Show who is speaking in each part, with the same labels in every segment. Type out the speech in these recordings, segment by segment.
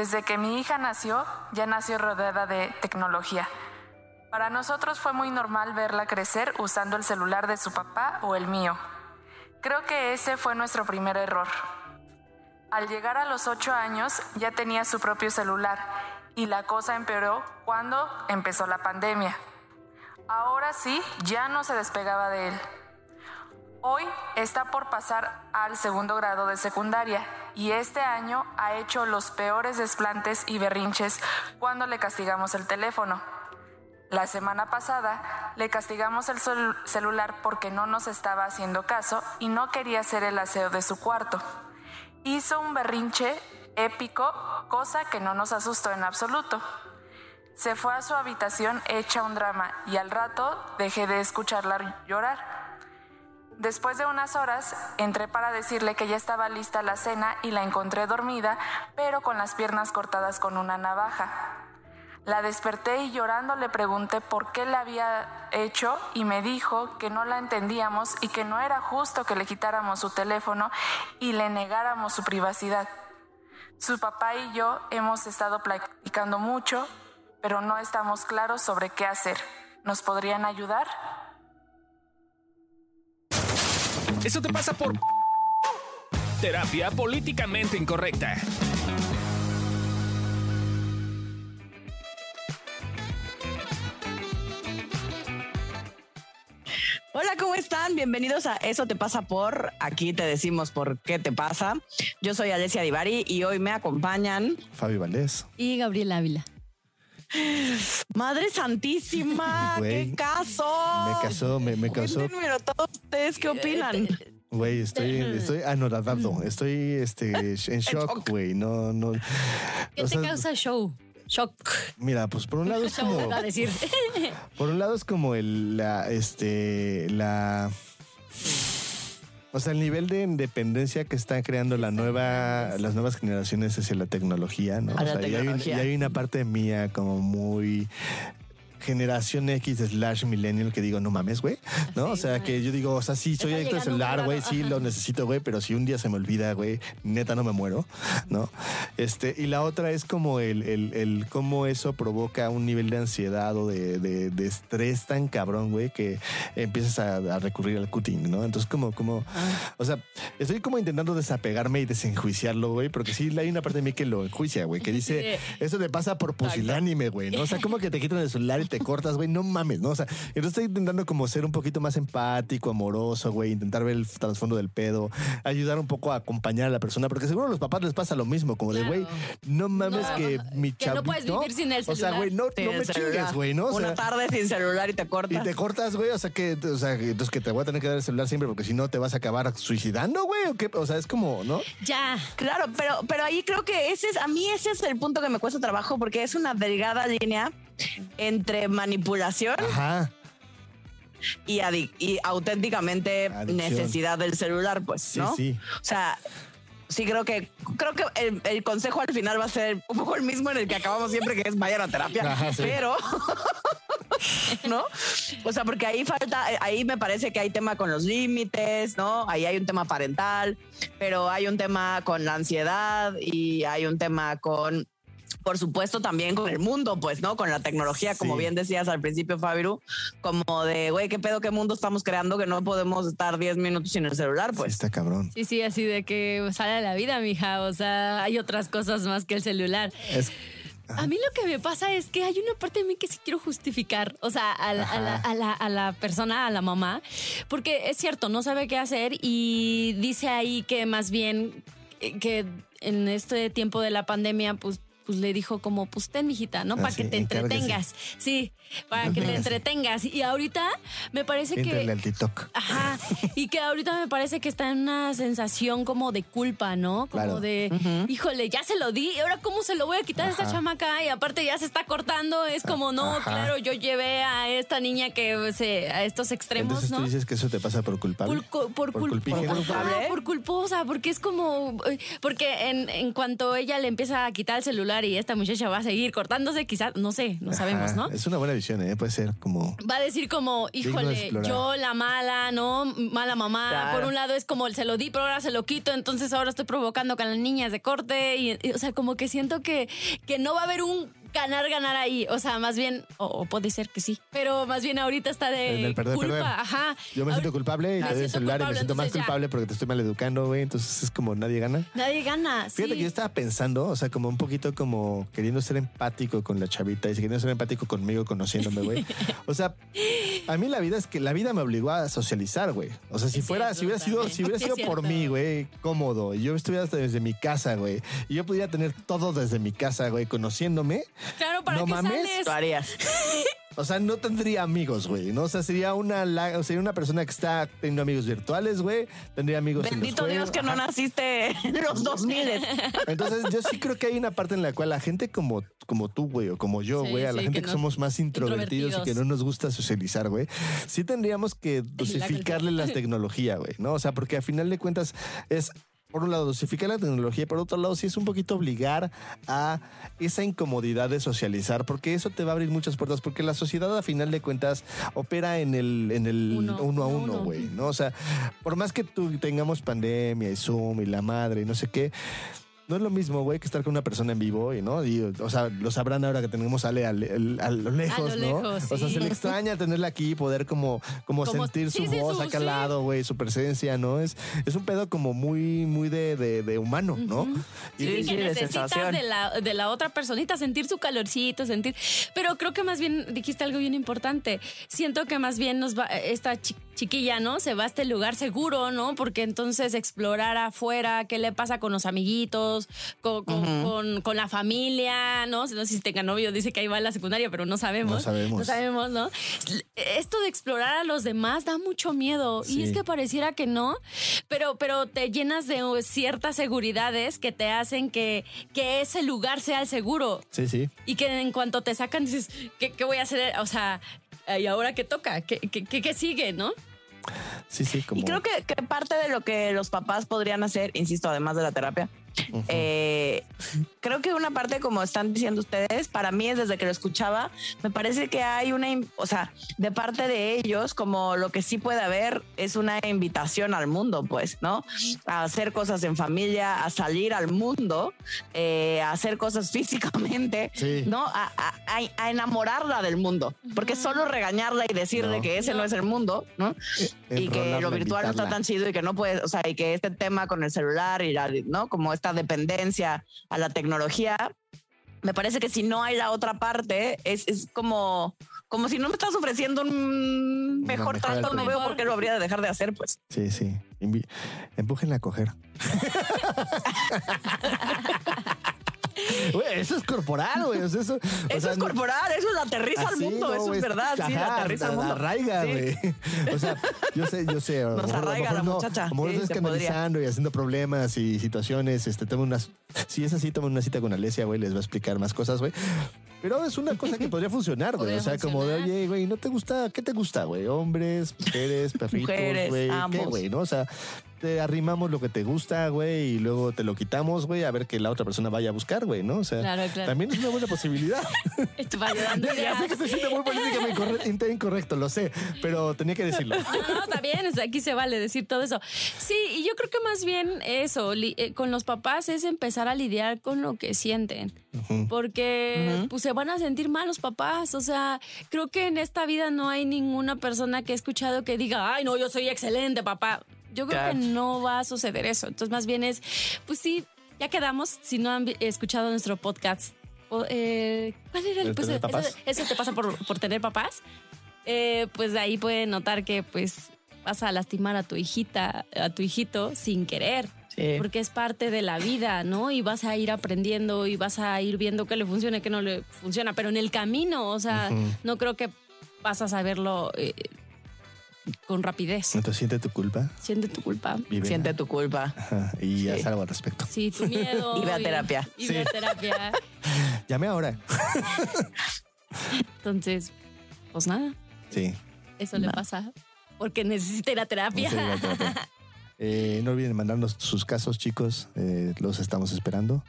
Speaker 1: Desde que mi hija nació, ya nació rodeada de tecnología. Para nosotros fue muy normal verla crecer usando el celular de su papá o el mío. Creo que ese fue nuestro primer error. Al llegar a los 8 años ya tenía su propio celular y la cosa empeoró cuando empezó la pandemia. Ahora sí, ya no se despegaba de él. Hoy está por pasar al segundo grado de secundaria y este año ha hecho los peores desplantes y berrinches cuando le castigamos el teléfono. La semana pasada le castigamos el celular porque no nos estaba haciendo caso y no quería hacer el aseo de su cuarto. Hizo un berrinche épico, cosa que no nos asustó en absoluto. Se fue a su habitación hecha un drama y al rato dejé de escucharla llorar. Después de unas horas, entré para decirle que ya estaba lista la cena y la encontré dormida, pero con las piernas cortadas con una navaja. La desperté y llorando le pregunté por qué la había hecho y me dijo que no la entendíamos y que no era justo que le quitáramos su teléfono y le negáramos su privacidad. Su papá y yo hemos estado platicando mucho, pero no estamos claros sobre qué hacer. ¿Nos podrían ayudar?
Speaker 2: Eso te pasa por terapia políticamente incorrecta.
Speaker 3: Hola, ¿cómo están? Bienvenidos a Eso te pasa por. Aquí te decimos por qué te pasa. Yo soy Alessia Divari y hoy me acompañan
Speaker 4: Fabi Valdés
Speaker 5: y Gabriel Ávila.
Speaker 3: Madre Santísima, qué caso.
Speaker 4: Me casó, me, me casó.
Speaker 3: Pero todos ustedes, ¿qué opinan?
Speaker 4: Güey, estoy, estoy anodadado, estoy este, en shock, güey. No, no.
Speaker 5: ¿Qué te causa show? Shock.
Speaker 4: Mira, pues por un lado es como.
Speaker 5: decir.
Speaker 4: Por un lado es como el, la, este, la o sea, el nivel de independencia que están creando la nueva, las nuevas generaciones hacia la tecnología, ¿no?
Speaker 3: o sea,
Speaker 4: y hay, una parte mía como muy generación X slash millennial que digo, no mames, güey, ¿no? o sea, que yo digo, o sea, sí, soy adicto al celular, güey, sí, lo necesito, güey, pero si un día se me olvida, güey, neta no me muero, ¿no? Este, y la otra es como el, el, el cómo eso provoca un nivel de ansiedad o de, de, estrés tan cabrón, güey, que empiezas a, recurrir al cutting, ¿no? Entonces, como, como, ah. o sea, estoy como intentando desapegarme y desenjuiciarlo, güey, porque sí, hay una parte de mí que lo enjuicia, güey, que dice, eso te pasa por pusilánime, güey, ¿no? O sea, como que te quitan el celular y te cortas, güey, no mames, ¿no? O sea, entonces estoy intentando como ser un poquito más empático, amoroso, güey, intentar ver el trasfondo del pedo, ayudar un poco a acompañar a la persona, porque seguro a los papás les pasa lo mismo, como de, güey, no mames que mi chavito...
Speaker 5: no puedes vivir sin el celular.
Speaker 4: O sea, güey, no, no me chingues, güey, ¿no?
Speaker 3: Una tarde sin celular y te cortas.
Speaker 4: Y te cortas, güey, o sea, que, o sea, entonces que te voy a tener que dar el celular siempre porque si no te vas a acabar suicidando, güey, o qué, o sea, es como, ¿no?
Speaker 5: Ya.
Speaker 3: Claro, pero, pero ahí creo que ese es, a mí ese es el punto que me cuesta trabajo porque es una delgada línea entre manipulación Y, y, auténticamente necesidad del celular, pues, ¿no? Sí, O sea, sí creo que creo que el, consejo al final va a ser un poco el mismo en el que acabamos siempre, que es vayan a terapia. Pero, ¿no? O sea, porque ahí falta, ahí me parece que hay tema con los límites, ¿no? Ahí hay un tema parental, pero hay un tema con la ansiedad y hay un tema con por supuesto también con el mundo, pues, ¿no? Con la tecnología, como bien decías al principio, Fabiru, como de, güey, qué pedo, qué mundo estamos creando que no podemos estar 10 minutos sin el celular, pues.
Speaker 4: está cabrón.
Speaker 5: Sí, sí, así de que sale la vida, mija, o sea, hay otras cosas más que el celular. A mí lo que me pasa es que hay una parte de mí que sí quiero justificar, o sea, a la, a, la, a la, persona, a la mamá, porque es cierto, no sabe qué hacer y dice ahí que más bien que en este tiempo de la pandemia, pues pues le dijo como, pues ten, mijita, ¿no? Para que te entretengas. Sí, para que te entretengas. Y ahorita me parece que...
Speaker 4: al TikTok.
Speaker 5: Ajá. Y que ahorita me parece que está en una sensación como de culpa, ¿no? Como de, híjole, ya se lo di, ¿y ahora cómo se lo voy a quitar a esta chamaca? Y aparte ya se está cortando. Es como, no, claro, yo llevé a esta niña que se, a estos extremos,
Speaker 4: Entonces,
Speaker 5: ¿no?
Speaker 4: tú dices que eso te pasa por culpable.
Speaker 5: Por, por, por, por culposa, porque es como, porque en, en cuanto ella le empieza a quitar el celular y esta muchacha va a seguir cortándose, quizás, no sé, no sabemos, ¿no?
Speaker 4: Es una buena visión, ¿eh? Puede ser como...
Speaker 5: Va a decir como, híjole, yo la mala, ¿no? Mala mamá. Por un lado es como, se lo di, pero ahora se lo quito, entonces ahora estoy provocando con las niñas de corte. Y, o sea, como que siento que, que no va a haber un ganar, ganar ahí. O sea, más bien, o, puede ser que sí, pero más bien ahorita está de culpa. Ajá.
Speaker 4: Yo me siento culpable y le doy el celular y me siento más culpable porque te estoy mal educando, güey. Entonces es como nadie gana.
Speaker 5: Nadie gana.
Speaker 4: Fíjate que yo estaba pensando, o sea, como un poquito como queriendo ser empático con la chavita y queriendo ser empático conmigo, conociéndome, güey. o sea, a mí la vida es que la vida me obligó a socializar, güey. O sea, si fuera, si hubiera sido, si hubiera sido por mí, güey, cómodo, y yo estuviera desde mi casa, güey, y yo pudiera tener todo desde mi casa, güey, conociéndome,
Speaker 5: Claro, ¿para no qué mames.
Speaker 3: Sales?
Speaker 4: O sea, no tendría amigos, güey, ¿no? O sea, sería una, sería una persona que está teniendo amigos virtuales, güey. Tendría amigos
Speaker 3: Bendito
Speaker 4: en
Speaker 3: los Dios que no naciste en los 2000.
Speaker 4: Entonces, yo sí creo que hay una parte en la cual la gente como, como tú, güey, o como yo, güey, a la gente que, somos más introvertidos, y que no nos gusta socializar, güey, sí tendríamos que dosificarle la, la tecnología, güey, ¿no? O sea, porque a final de cuentas es por un lado, dosificar la tecnología, y por otro lado, sí es un poquito obligar a esa incomodidad de socializar, porque eso te va a abrir muchas puertas, porque la sociedad, a final de cuentas, opera en el, en el uno, a uno, güey, ¿no? O sea, por más que tú tengamos pandemia y Zoom y la madre y no sé qué, no es lo mismo, güey, que estar con una persona en vivo, y, ¿no? Y, o sea, lo sabrán ahora que tenemos a Ale a, lo lejos, ¿no? o sea, se le extraña tenerla aquí, poder como, como, sentir su voz acá al lado, güey, su presencia, ¿no? Es, es un pedo como muy, muy de, de, humano, ¿no?
Speaker 5: Sí, sí, necesitas de la, de la otra personita, sentir su calorcito, sentir... Pero creo que más bien dijiste algo bien importante. Siento que más bien nos va, esta chica chiquilla, ¿no? Se va a este lugar seguro, ¿no? Porque entonces explorar afuera, qué le pasa con los amiguitos, con, con, la familia, ¿no? No sé si tenga novio, dice que ahí va a la secundaria, pero no sabemos. No sabemos. No sabemos, ¿no? Esto de explorar a los demás da mucho miedo. Y es que pareciera que no, pero, pero te llenas de ciertas seguridades que te hacen que, que ese lugar sea el seguro.
Speaker 4: Sí, sí.
Speaker 5: Y que en cuanto te sacan dices, ¿qué, qué voy a hacer? O sea, ¿y ahora qué toca? ¿Qué, qué, qué sigue, no?
Speaker 4: Sí, sí, como...
Speaker 3: Y creo que, que, parte de lo que los papás podrían hacer, insisto, además de la terapia, eh, creo que una parte, como están diciendo ustedes, para mí es desde que lo escuchaba, me parece que hay una, o sea, de parte de ellos, como lo que sí puede haber es una invitación al mundo, pues, ¿no? A hacer cosas en familia, a salir al mundo, eh, a hacer cosas físicamente, ¿no? A, enamorarla del mundo, porque solo regañarla y decirle que ese no. es el mundo, ¿no? y que lo virtual no está tan chido y que no puedes, o sea, y que este tema con el celular y, ¿no? Como esta dependencia a la tecnología, me parece que si no hay la otra parte, es, es como, como si no me estás ofreciendo un mejor trato, no veo por qué lo habría de dejar de hacer, pues.
Speaker 4: Sí, sí. Empújenla a coger. eso es corporal, güey. eso,
Speaker 3: eso es corporal, eso es aterriza al mundo, eso es verdad. sí, aterriza al mundo.
Speaker 4: Arraiga, güey. O sea, yo sé, yo sé.
Speaker 3: Nos arraiga la muchacha.
Speaker 4: Como sí, estás canalizando y haciendo problemas y situaciones, este, tengo unas. Si es así, toma una cita con Alesia, güey, les va a explicar más cosas, güey. Pero es una cosa que podría funcionar, güey. O sea, como de, oye, güey, ¿no te gusta? ¿Qué te gusta, güey? Hombres, mujeres, perritos, güey. ¿Qué, güey? ¿No? O sea, te arrimamos lo que te gusta, güey, y luego te lo quitamos, güey, a ver que la otra persona vaya a buscar, güey, ¿no? O sea, también es una buena posibilidad.
Speaker 5: Esto va ayudando
Speaker 4: ya. sé que se siente muy políticamente incorrecto, lo sé, pero tenía que decirlo.
Speaker 5: No, está bien, aquí se vale decir todo eso. Sí, y yo creo que más bien eso, eh, con los papás es empezar a lidiar con lo que sienten. Porque pues se van a sentir mal los papás. O sea, creo que en esta vida no hay ninguna persona que he escuchado que diga, ay, no, yo soy excelente, papá yo creo que no va a suceder eso. Entonces, más bien es, pues sí, ya quedamos. Si no han escuchado nuestro podcast, eh, ¿cuál era el, pues, eso, te pasa por, tener papás. Eh, pues de ahí pueden notar que pues vas a lastimar a tu hijita, a tu hijito sin querer. Porque es parte de la vida, ¿no? Y vas a ir aprendiendo y vas a ir viendo qué le funciona y qué no le funciona. Pero en el camino, o sea, no creo que vas a saberlo eh, con rapidez.
Speaker 4: Entonces siente tu culpa.
Speaker 5: Siente tu culpa.
Speaker 3: Siente tu culpa.
Speaker 4: y haz algo al respecto.
Speaker 5: Sí, tu miedo.
Speaker 3: y ve a terapia.
Speaker 5: Y, ve a terapia.
Speaker 4: Llame ahora.
Speaker 5: Entonces, pues nada.
Speaker 4: Sí.
Speaker 5: Eso le pasa porque necesita ir a terapia.
Speaker 4: Eh, no olviden mandarnos sus casos, chicos. Eh, los estamos esperando.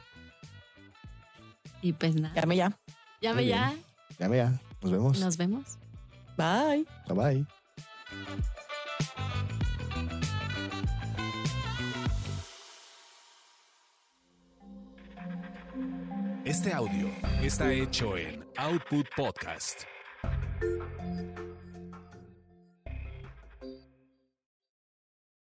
Speaker 5: Y pues nada.
Speaker 3: Llame ya.
Speaker 5: Llame ya.
Speaker 4: Llame ya. Nos vemos.
Speaker 5: Nos vemos.
Speaker 3: Bye.
Speaker 4: Bye bye.
Speaker 2: Este audio está hecho en Output Podcast.